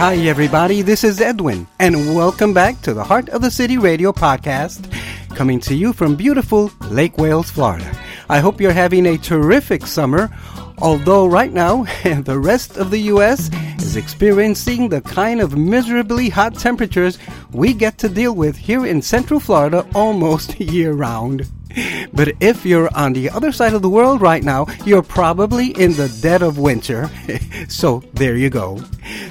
Hi, everybody. This is Edwin, and welcome back to the Heart of the City Radio podcast, coming to you from beautiful Lake Wales, Florida. I hope you're having a terrific summer, although right now the rest of the U.S. is experiencing the kind of miserably hot temperatures we get to deal with here in Central Florida almost year round. But if you're on the other side of the world right now, you're probably in the dead of winter. so there you go.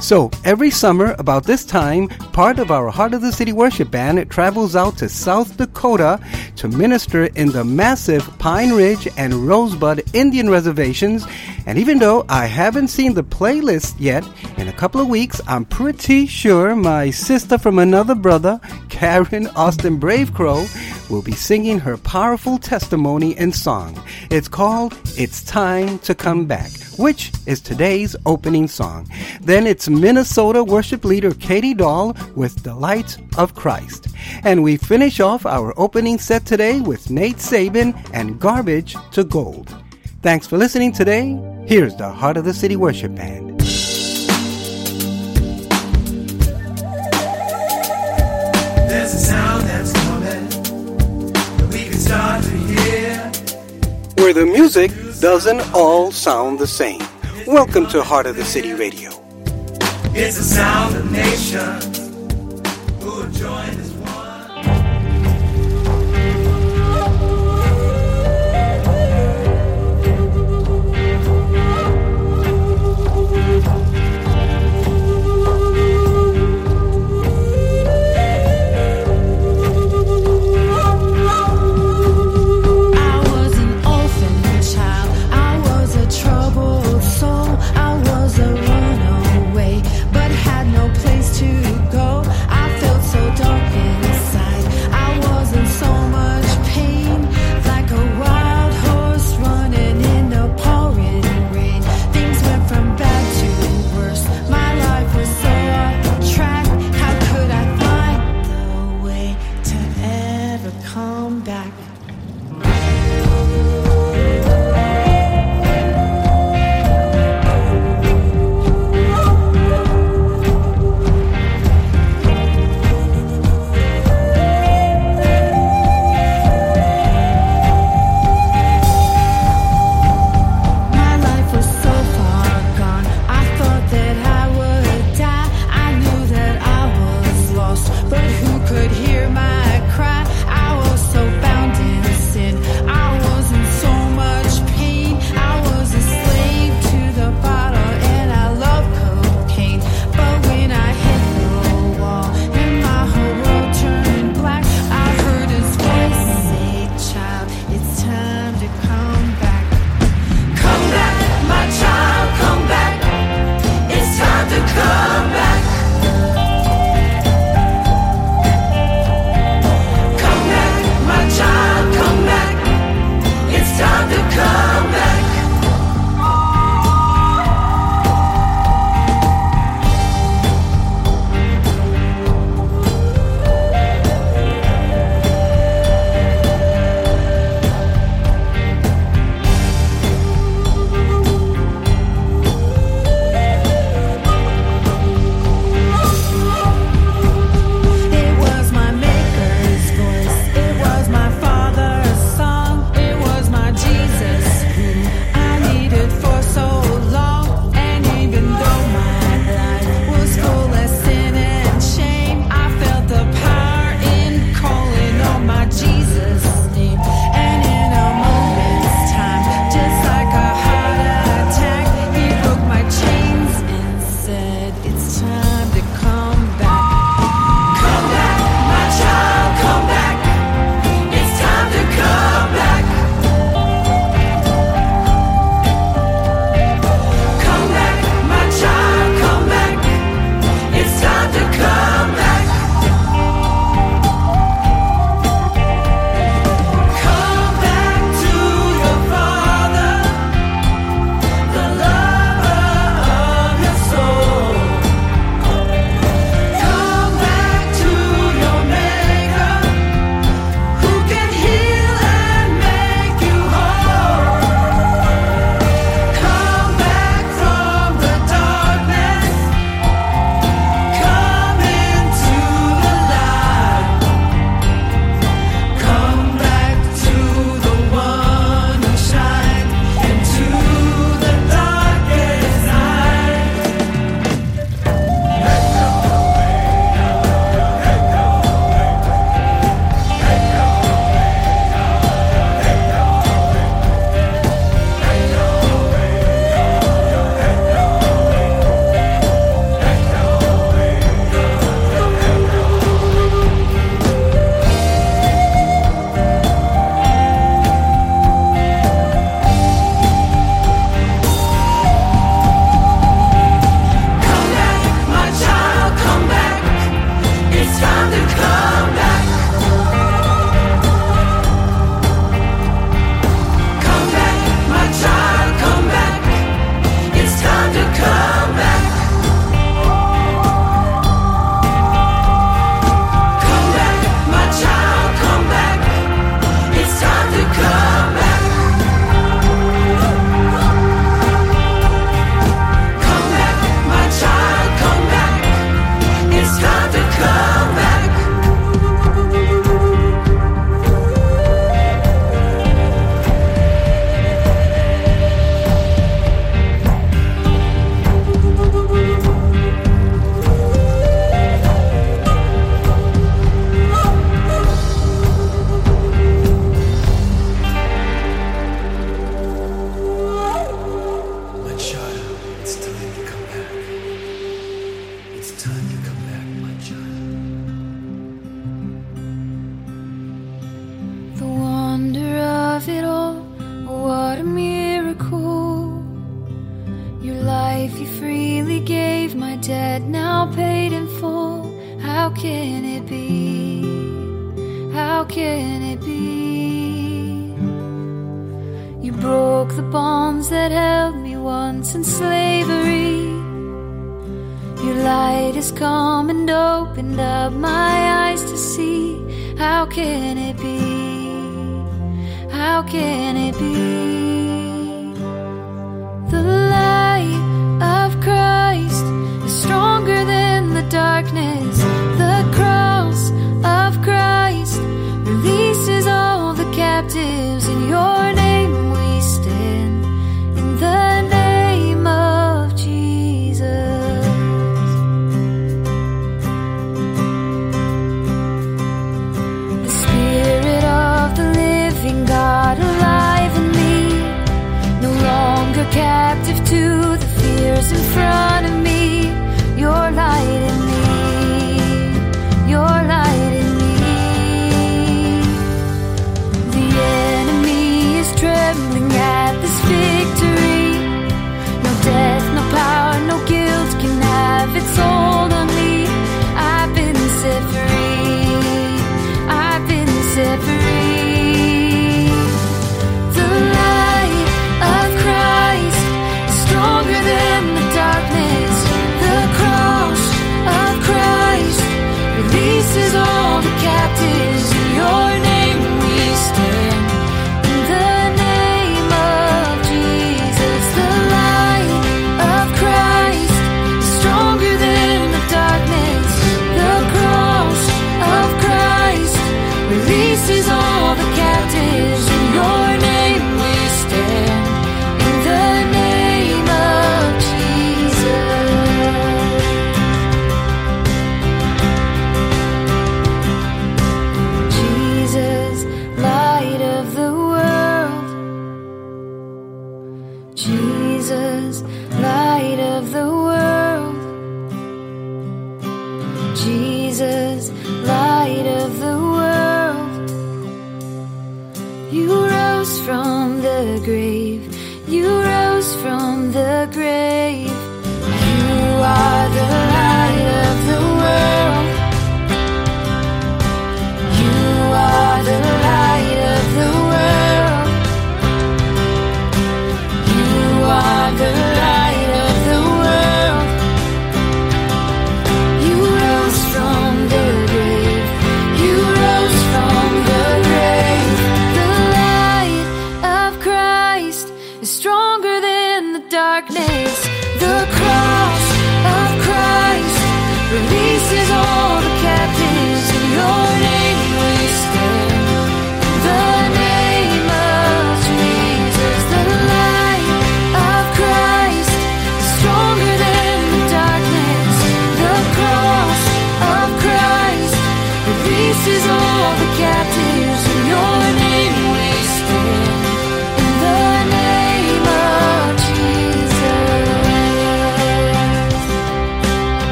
So every summer, about this time, part of our Heart of the City worship band travels out to South Dakota to minister in the massive Pine Ridge and Rosebud Indian reservations. And even though I haven't seen the playlist yet, in a couple of weeks, I'm pretty sure my sister from another brother, Karen Austin Brave Crow, will be singing her powerful testimony and song. It's called It's Time to Come Back, which is today's opening song. Then it's Minnesota worship leader Katie Dahl with The Light of Christ. And we finish off our opening set today with Nate Saban and Garbage to Gold. Thanks for listening today. Here's the Heart of the City Worship Band. There's a sound that's where the music doesn't all sound the same. Welcome to Heart of the City Radio. It's the sound of nations who have joined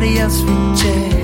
everybody else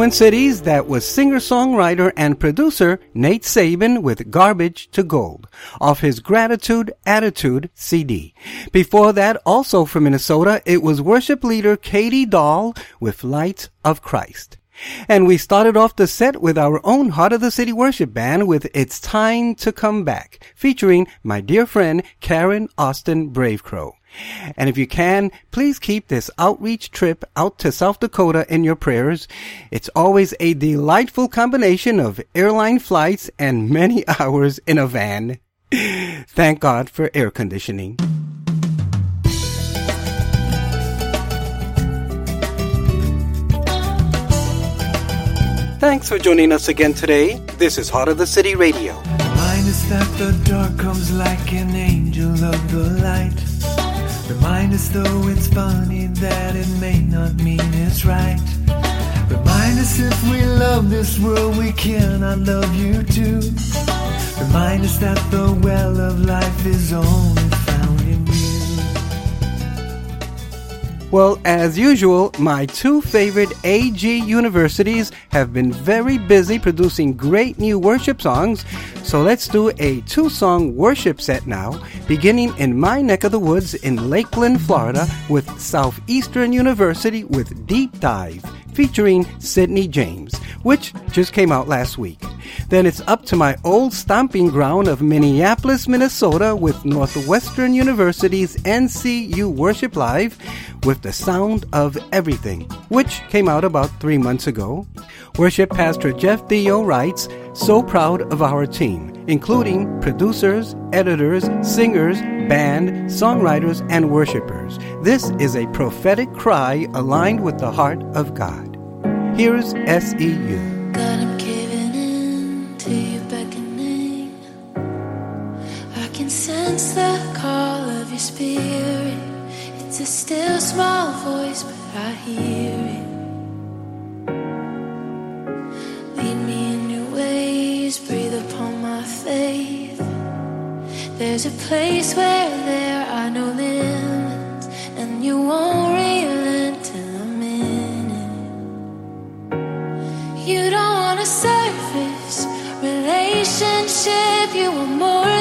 Twin Cities, that was singer-songwriter and producer Nate Saban with Garbage to Gold off his Gratitude Attitude CD. Before that, also from Minnesota, it was worship leader Katie Dahl with Light of Christ. And we started off the set with our own Heart of the City worship band with It's Time to Come Back, featuring my dear friend Karen Austin Bravecrow. And if you can, please keep this outreach trip out to South Dakota in your prayers. It's always a delightful combination of airline flights and many hours in a van. Thank God for air conditioning. Thanks for joining us again today. This is Heart of the City Radio. Remind us that the dark comes like an angel of the light. Remind us though it's funny that it may not mean it's right. Remind us if we love this world, we cannot love you too. Remind us that the well of life is only Well, as usual, my two favorite AG universities have been very busy producing great new worship songs, so let's do a two song worship set now, beginning in my neck of the woods in Lakeland, Florida, with Southeastern University with Deep Dive, featuring Sidney James, which just came out last week. Then it's up to my old stomping ground of Minneapolis, Minnesota with Northwestern University's NCU Worship Live with the sound of everything, which came out about three months ago. Worship Pastor Jeff Theo writes, So proud of our team, including producers, editors, singers, band, songwriters, and worshipers. This is a prophetic cry aligned with the heart of God. Here's SEU. It's a still small voice, but I hear it. Lead me in new ways, breathe upon my faith. There's a place where there are no limits, and you won't relent till I'm in it. You don't want a surface relationship, you want more.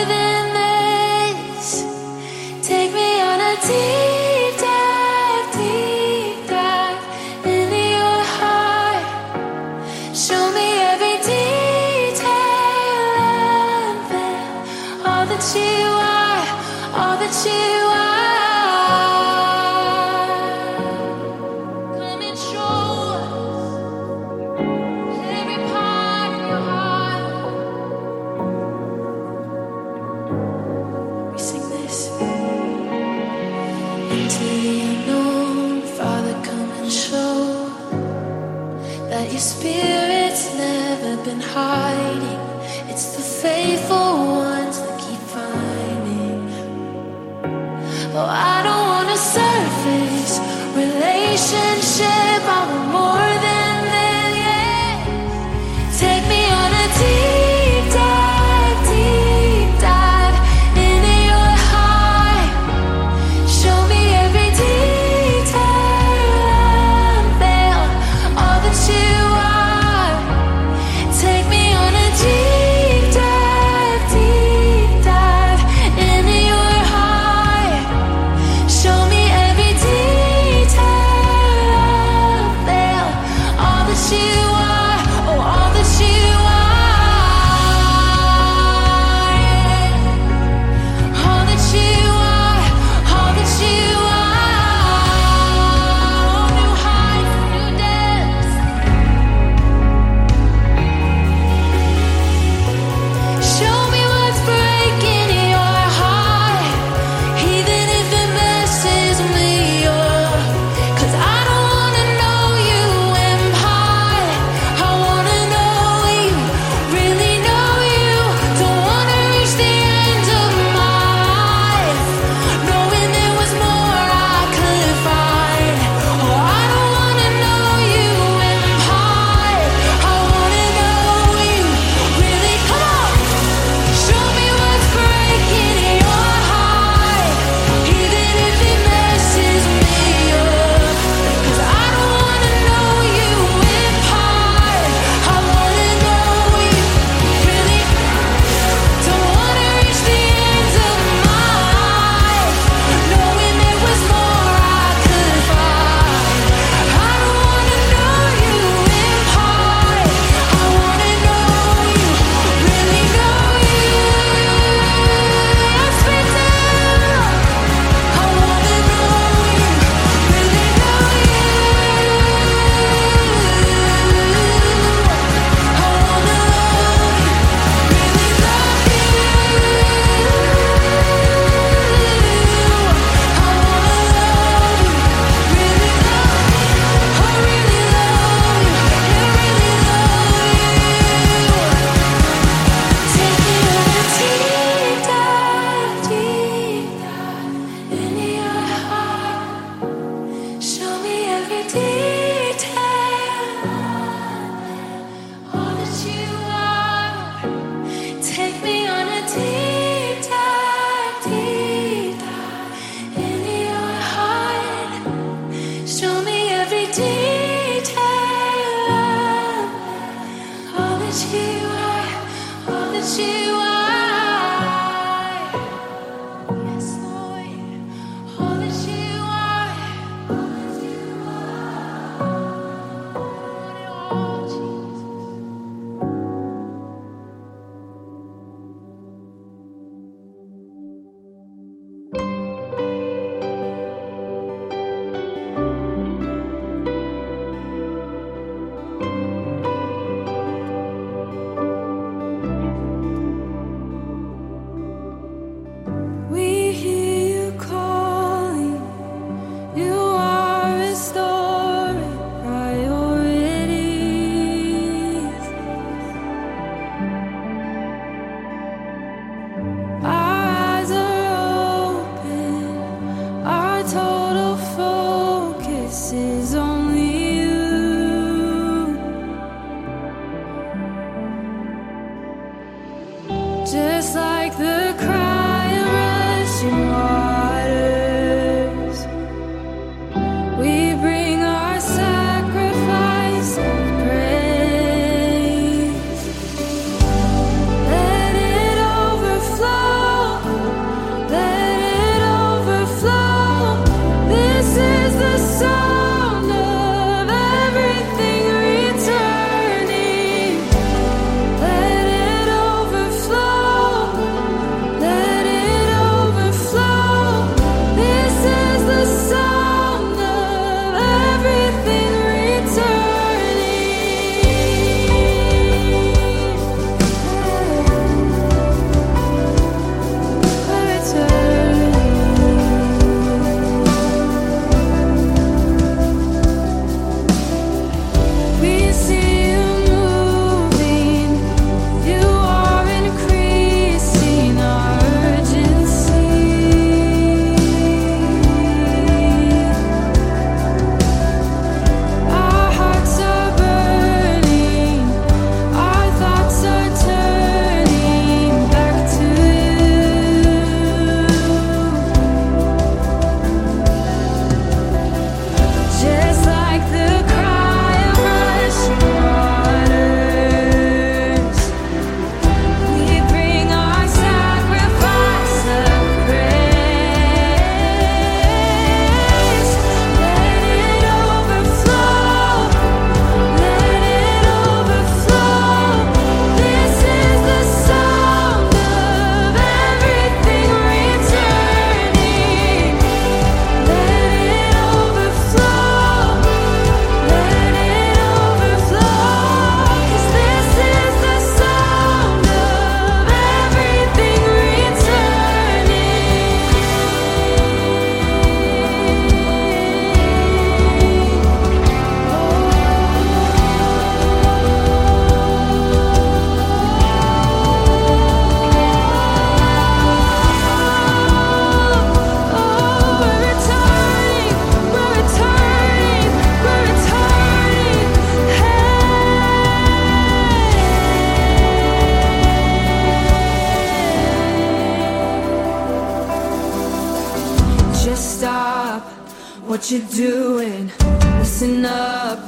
what you doing. Listen up,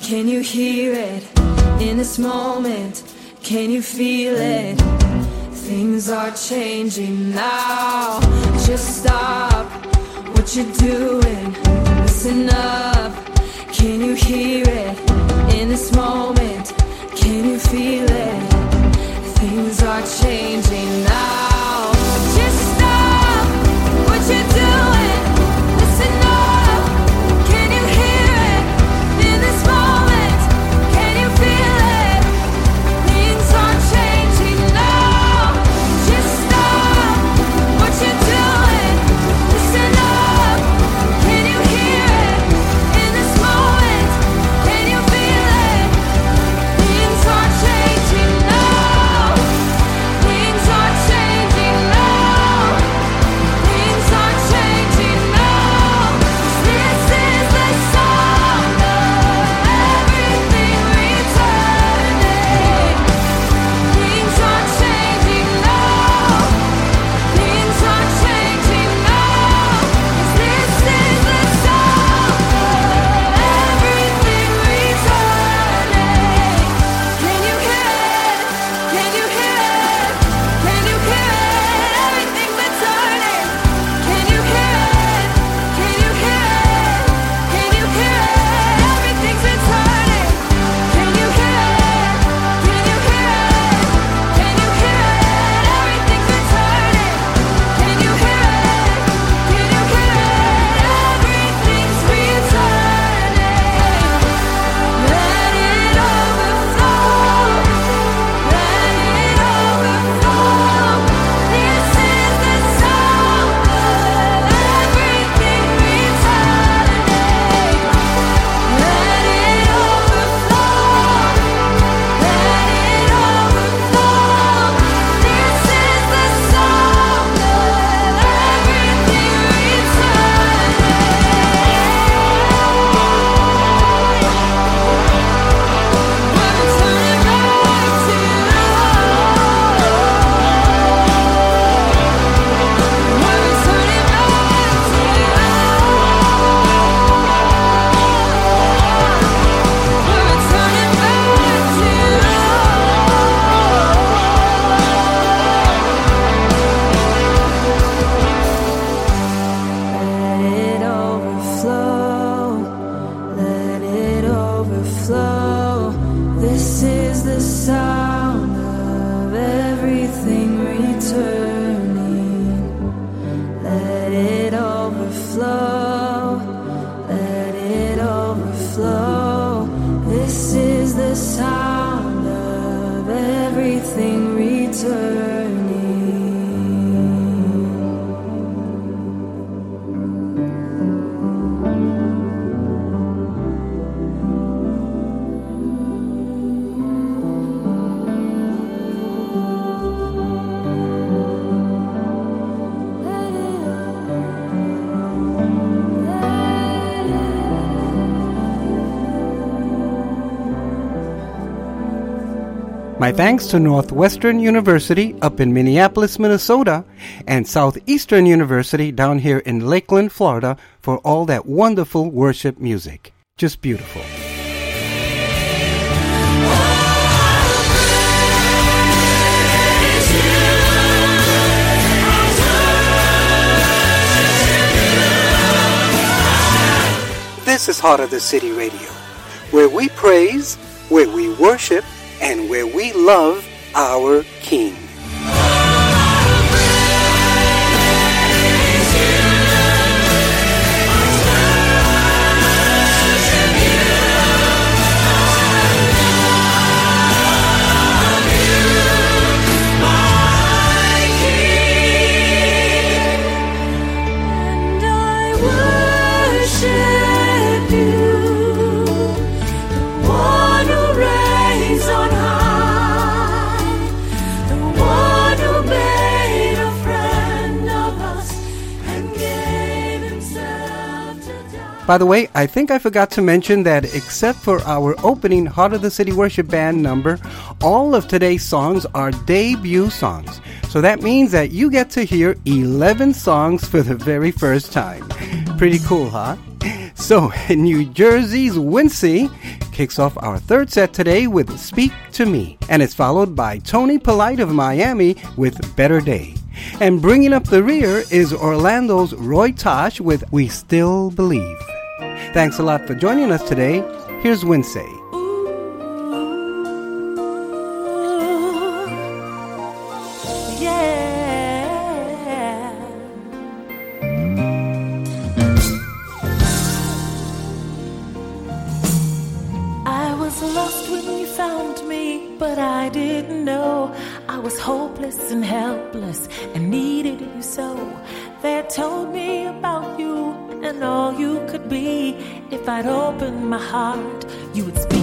can you hear it? In this moment, can you feel it? Things are changing now. Just stop what you're doing. Listen up, can you hear it? In this moment, can you feel it? Things are changing now. Thanks to Northwestern University up in Minneapolis, Minnesota, and Southeastern University down here in Lakeland, Florida, for all that wonderful worship music. Just beautiful. This is Heart of the City Radio, where we praise, where we worship, and where we love our King. By the way, I think I forgot to mention that except for our opening Heart of the City Worship Band number, all of today's songs are debut songs. So that means that you get to hear 11 songs for the very first time. Pretty cool, huh? So, New Jersey's Wincy kicks off our third set today with Speak to Me, and it's followed by Tony Polite of Miami with Better Day. And bringing up the rear is Orlando's Roy Tosh with We Still Believe. Thanks a lot for joining us today. Here's Wednesday. They told me about you and all you could be. If I'd open my heart, you would speak.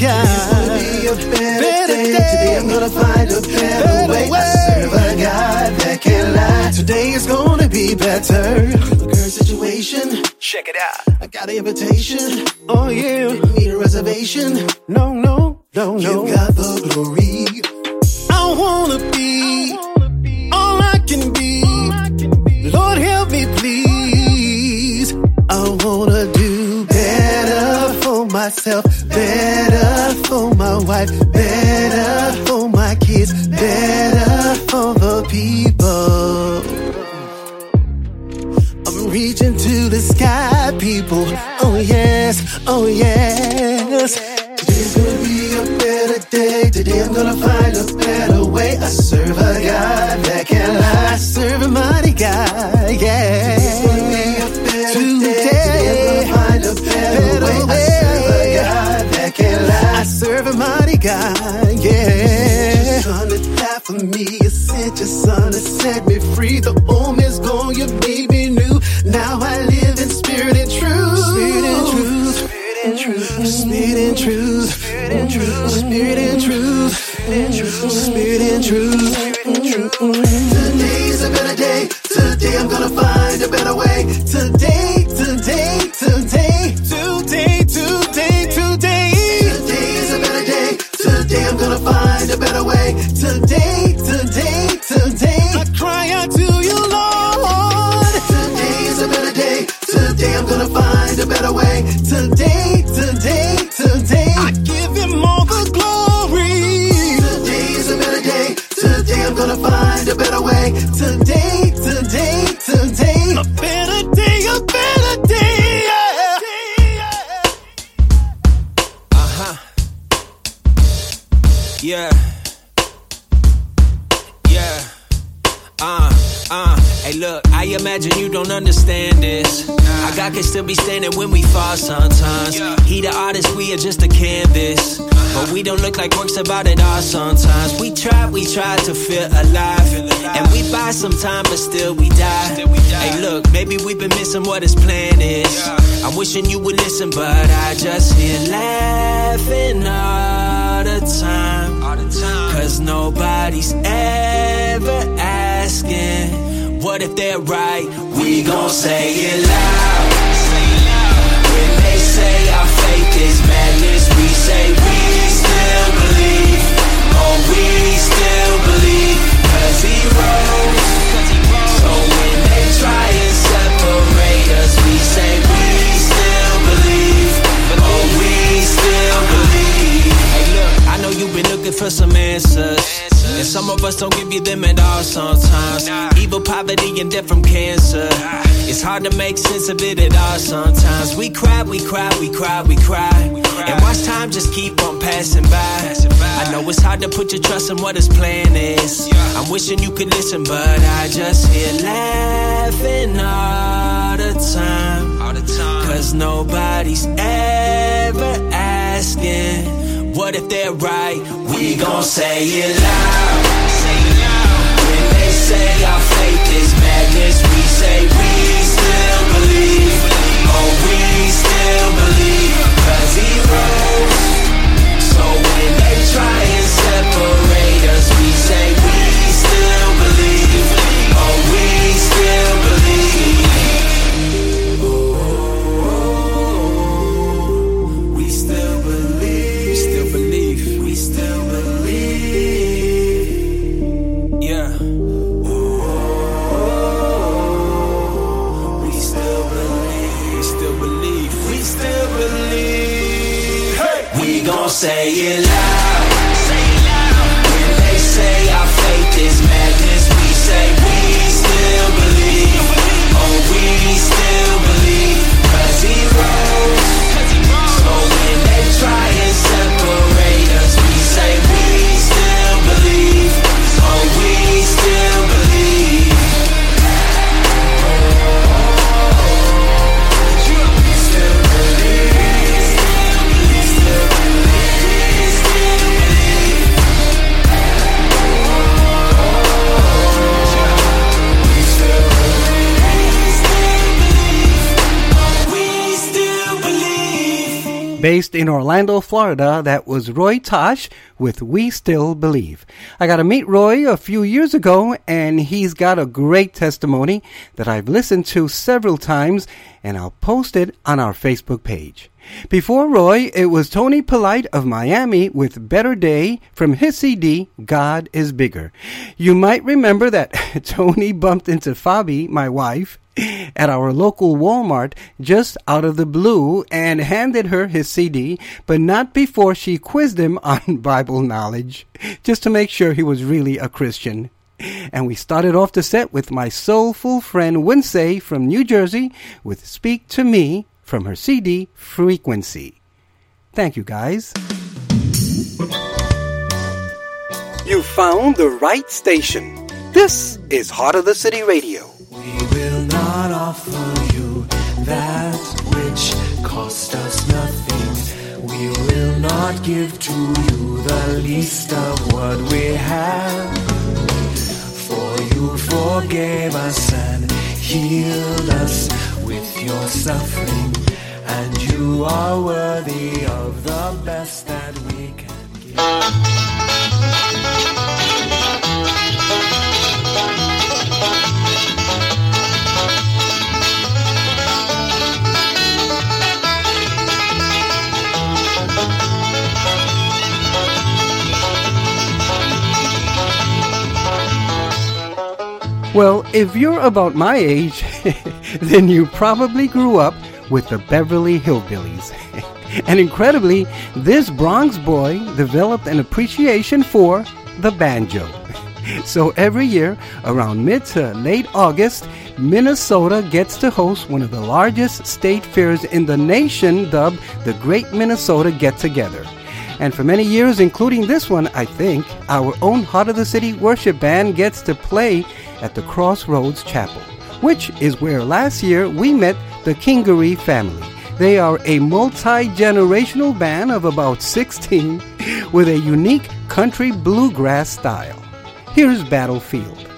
God. It's gonna be a better, day. day. Today I'm gonna find a better, way. I serve a God that can lie. Today is gonna be better. The current situation. Check it out. I got an invitation. Oh yeah. Didn't need a reservation. No, no, no, no. You got the glory. Wife, better for my kids, better for the people. I'm reaching to the sky, people. Oh yes, oh yes. Today's gonna be a better day. Today I'm gonna find a better way. I serve a God that can lie. I serve a mighty God, yeah. Today's gonna be a better Today, day. Today I'm gonna find a better, better way. I serve a mighty God, yeah. Son to die for me. You sent your son to set me free. The old man's gone, you made me new. Now I live in spirit and truth. Spirit and truth. Spirit and truth. Spirit and truth. Spirit and truth. Spirit and truth. Today's a better day. Today I'm gonna find a better way. Today, Yeah. Yeah. Uh, uh, hey look, I imagine you don't understand this. Nah. Our God can still be standing when we fall sometimes. Yeah. He the artist, we are just a canvas. But we don't look like works about it all sometimes. We try, we try to feel alive. Feel alive. And we buy some time, but still we die. Still we die. Hey look, maybe we've been missing what his plan is. Yeah. I'm wishing you would listen, but I just hear laughing all the time. Cause nobody's ever asking, what if they're right? We gon' say it loud. When they say our faith is madness, we say we still believe. Oh, we still believe. Cause he rose. So when they try and separate looking for some answers. And some of us don't give you them at all sometimes. Evil, poverty, and death from cancer. It's hard to make sense of it at all sometimes. We cry, we cry, we cry, we cry. And watch time just keep on passing by. I know it's hard to put your trust in what his plan is. I'm wishing you could listen, but I just hear laughing all the time. All the time. Cause nobody's ever asking. What if they're right? We gon' say it loud. When they say our faith is madness, we say we still believe. Oh, we still believe. Cause he rose. Say it loud. Based in Orlando, Florida, that was Roy Tosh with We Still Believe. I got to meet Roy a few years ago, and he's got a great testimony that I've listened to several times, and I'll post it on our Facebook page. Before Roy, it was Tony Polite of Miami with Better Day from his CD, God is Bigger. You might remember that Tony bumped into Fabi, my wife, at our local Walmart just out of the blue and handed her his CD, but not before she quizzed him on Bible knowledge, just to make sure he was really a Christian. And we started off the set with my soulful friend Winsay from New Jersey with Speak to Me from her CD Frequency. Thank you guys. You found the right station. This is Heart of the City Radio. We will not offer you that which cost us nothing. We will not give to you the least of what we have. For you forgave us and healed us with your suffering. And you are worthy of the best that we can give. Well, if you're about my age, then you probably grew up with the Beverly Hillbillies. and incredibly, this Bronx boy developed an appreciation for the banjo. So every year, around mid to late August, Minnesota gets to host one of the largest state fairs in the nation dubbed the Great Minnesota Get Together. And for many years, including this one, I think, our own Heart of the City worship band gets to play at the Crossroads Chapel, which is where last year we met the Kingery family. They are a multi generational band of about 16 with a unique country bluegrass style. Here's Battlefield.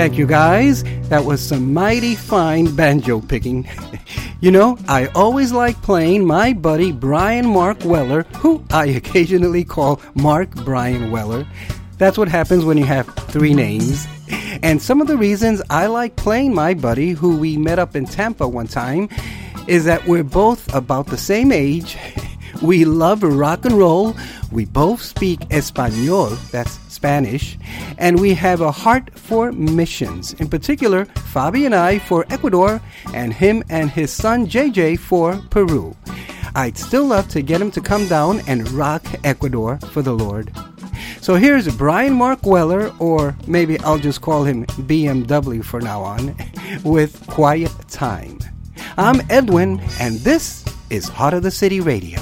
Thank you guys. That was some mighty fine banjo picking. you know, I always like playing my buddy Brian Mark Weller, who I occasionally call Mark Brian Weller. That's what happens when you have three names. And some of the reasons I like playing my buddy, who we met up in Tampa one time, is that we're both about the same age. We love rock and roll. We both speak Espanol, that's Spanish, and we have a heart for missions. In particular, Fabi and I for Ecuador, and him and his son JJ for Peru. I'd still love to get him to come down and rock Ecuador for the Lord. So here's Brian Mark Weller, or maybe I'll just call him BMW for now on, with Quiet Time. I'm Edwin, and this is Heart of the City Radio.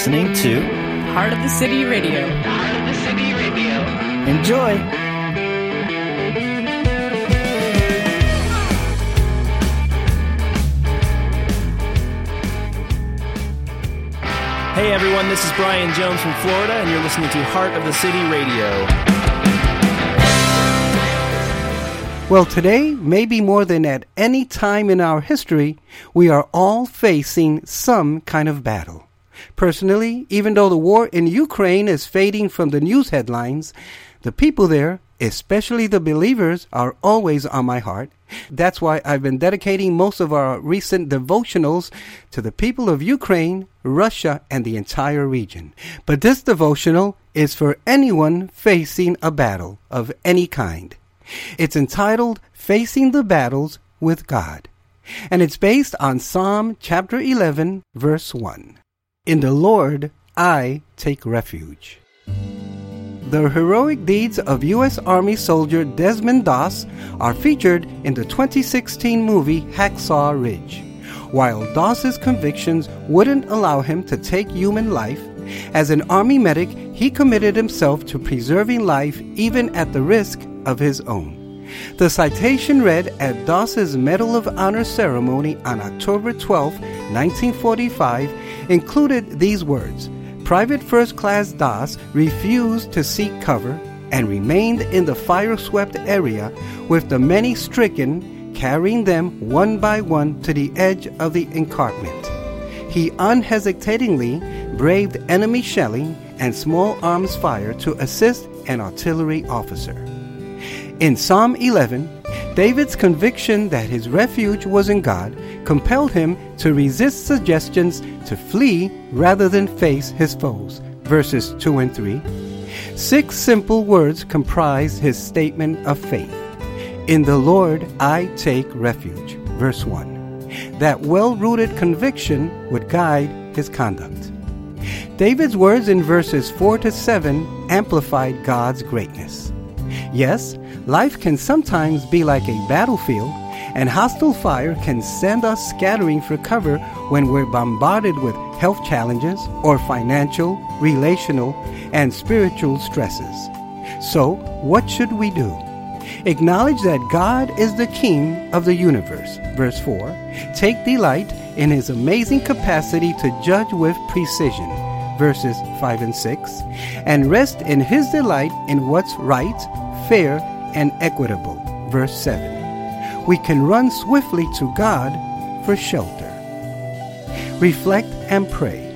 Listening to Heart of the City Radio. Enjoy! Hey everyone, this is Brian Jones from Florida, and you're listening to Heart of the City Radio. Well, today, maybe more than at any time in our history, we are all facing some kind of battle. Personally, even though the war in Ukraine is fading from the news headlines, the people there, especially the believers, are always on my heart. That's why I've been dedicating most of our recent devotionals to the people of Ukraine, Russia, and the entire region. But this devotional is for anyone facing a battle of any kind. It's entitled Facing the Battles with God. And it's based on Psalm chapter 11, verse 1. In the Lord I take refuge. The heroic deeds of U.S. Army soldier Desmond Doss are featured in the 2016 movie Hacksaw Ridge. While Doss's convictions wouldn't allow him to take human life, as an Army medic, he committed himself to preserving life even at the risk of his own. The citation read at Doss's Medal of Honor ceremony on October 12, 1945, included these words Private First Class Doss refused to seek cover and remained in the fire swept area with the many stricken, carrying them one by one to the edge of the encampment. He unhesitatingly braved enemy shelling and small arms fire to assist an artillery officer. In Psalm 11, David's conviction that his refuge was in God compelled him to resist suggestions to flee rather than face his foes. Verses 2 and 3. Six simple words comprise his statement of faith. In the Lord I take refuge. Verse 1. That well rooted conviction would guide his conduct. David's words in verses 4 to 7 amplified God's greatness. Yes, life can sometimes be like a battlefield, and hostile fire can send us scattering for cover when we're bombarded with health challenges or financial, relational, and spiritual stresses. So, what should we do? Acknowledge that God is the King of the universe. Verse 4. Take delight in his amazing capacity to judge with precision. Verses 5 and 6. And rest in his delight in what's right, fair, and equitable. Verse 7. We can run swiftly to God for shelter. Reflect and pray.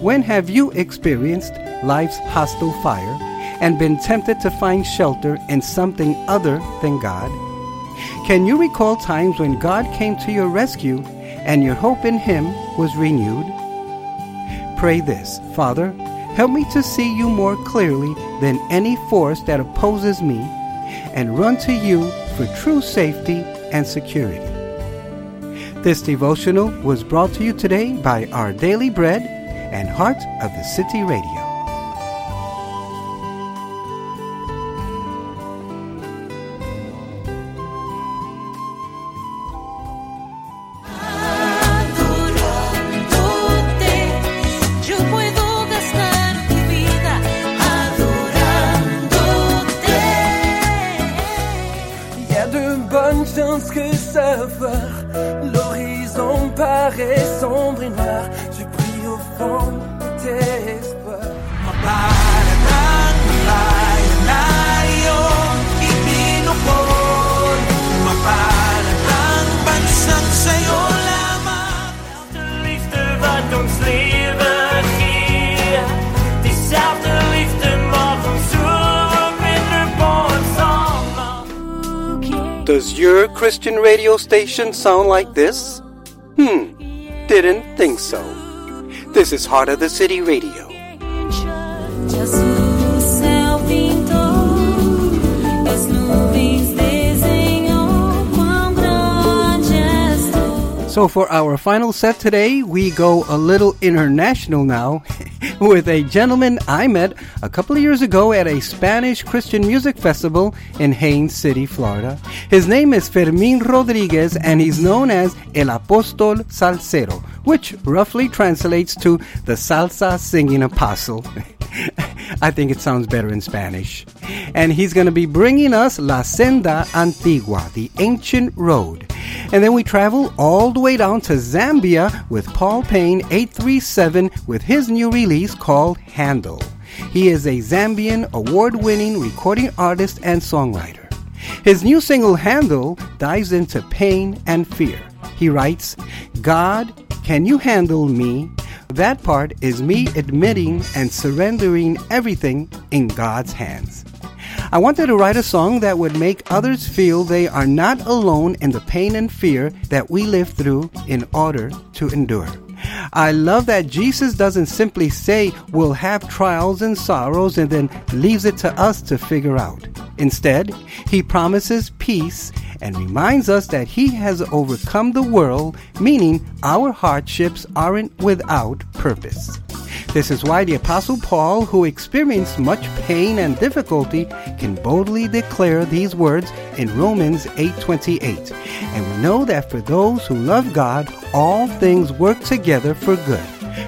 When have you experienced life's hostile fire and been tempted to find shelter in something other than God? Can you recall times when God came to your rescue and your hope in Him was renewed? Pray this Father, help me to see you more clearly than any force that opposes me and run to you for true safety and security. This devotional was brought to you today by Our Daily Bread and Heart of the City Radio. Station sound like this? Hmm, didn't think so. This is Heart of the City Radio. So, for our final set today, we go a little international now with a gentleman I met a couple of years ago at a Spanish Christian music festival in Haines City, Florida. His name is Fermin Rodriguez, and he's known as El Apóstol Salsero, which roughly translates to the salsa singing apostle. I think it sounds better in Spanish. And he's going to be bringing us La Senda Antigua, the ancient road. And then we travel all the way down to Zambia with Paul Payne 837 with his new release called Handle. He is a Zambian award winning recording artist and songwriter. His new single Handle dives into pain and fear. He writes, God, can you handle me? That part is me admitting and surrendering everything in God's hands. I wanted to write a song that would make others feel they are not alone in the pain and fear that we live through in order to endure. I love that Jesus doesn't simply say we'll have trials and sorrows and then leaves it to us to figure out. Instead, he promises peace and reminds us that he has overcome the world, meaning our hardships aren't without purpose. This is why the Apostle Paul, who experienced much pain and difficulty, can boldly declare these words in Romans 8:28. And we know that for those who love God, all things work together for good,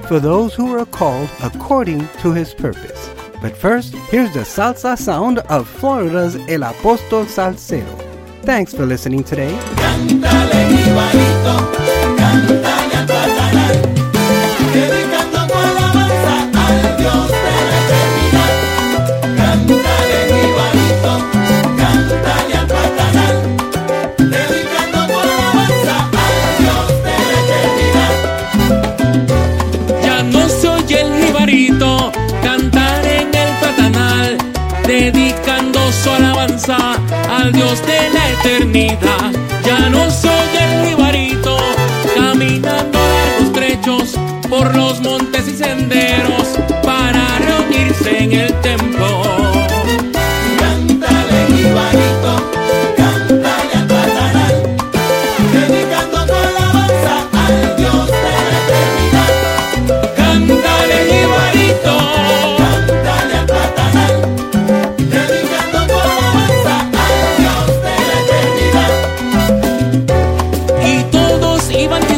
for those who are called according to his purpose. But first, here's the salsa sound of Florida's El Apóstol Salsero. Thanks for listening today. Al Dios de la eternidad. Ya no se oye el jibarito caminando largos trechos por los montes y senderos para reunirse en el templo. Todos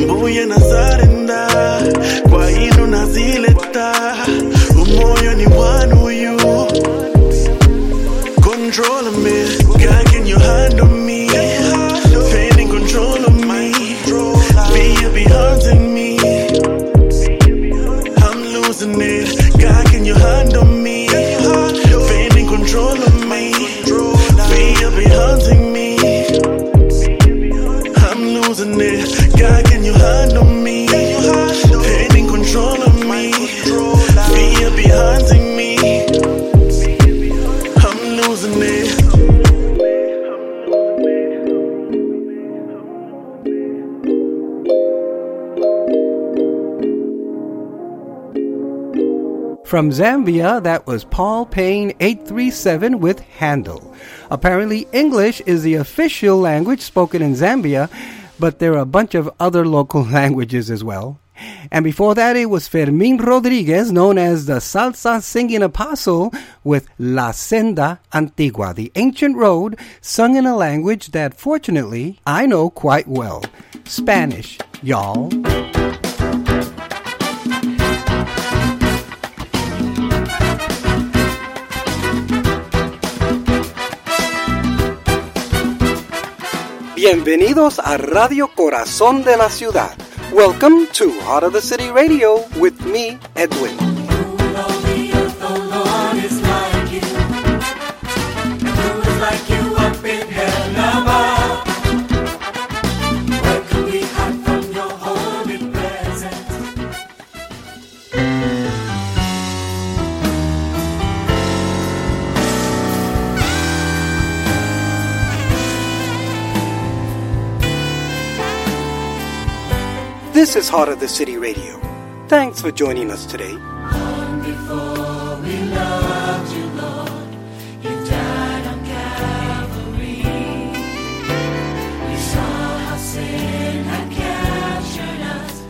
me mbuye nazarinda kwa Zambia, that was Paul Payne 837 with Handle. Apparently, English is the official language spoken in Zambia, but there are a bunch of other local languages as well. And before that, it was Fermin Rodriguez, known as the Salsa Singing Apostle, with La Senda Antigua, the ancient road, sung in a language that fortunately I know quite well Spanish, y'all. Bienvenidos a Radio Corazón de la Ciudad. Welcome to Heart of the City Radio with me, Edwin. This is Heart of the City Radio. Thanks for joining us today. Before we loved you, Lord, you died on Calvary. You saw how sin had captured us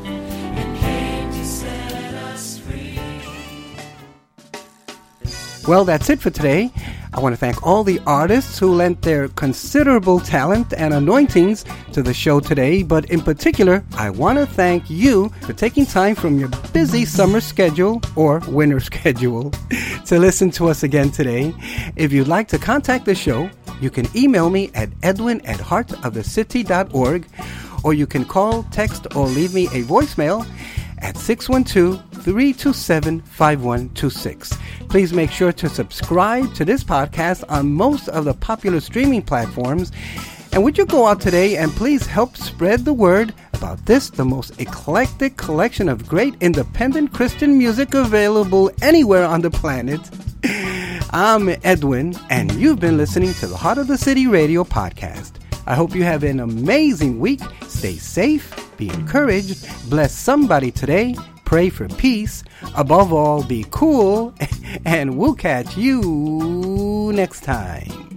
and came to set us free. Well, that's it for today. I want to thank all the artists who lent their considerable talent and anointings to the show today, but in particular, I want to thank you for taking time from your busy summer schedule or winter schedule to listen to us again today. If you'd like to contact the show, you can email me at edwin at heartofthecity.org or you can call, text, or leave me a voicemail at 612 327 5126. Please make sure to subscribe to this podcast on most of the popular streaming platforms. And would you go out today and please help spread the word about this, the most eclectic collection of great independent Christian music available anywhere on the planet? I'm Edwin, and you've been listening to the Heart of the City Radio podcast. I hope you have an amazing week. Stay safe, be encouraged, bless somebody today, pray for peace, above all, be cool, and we'll catch you next time.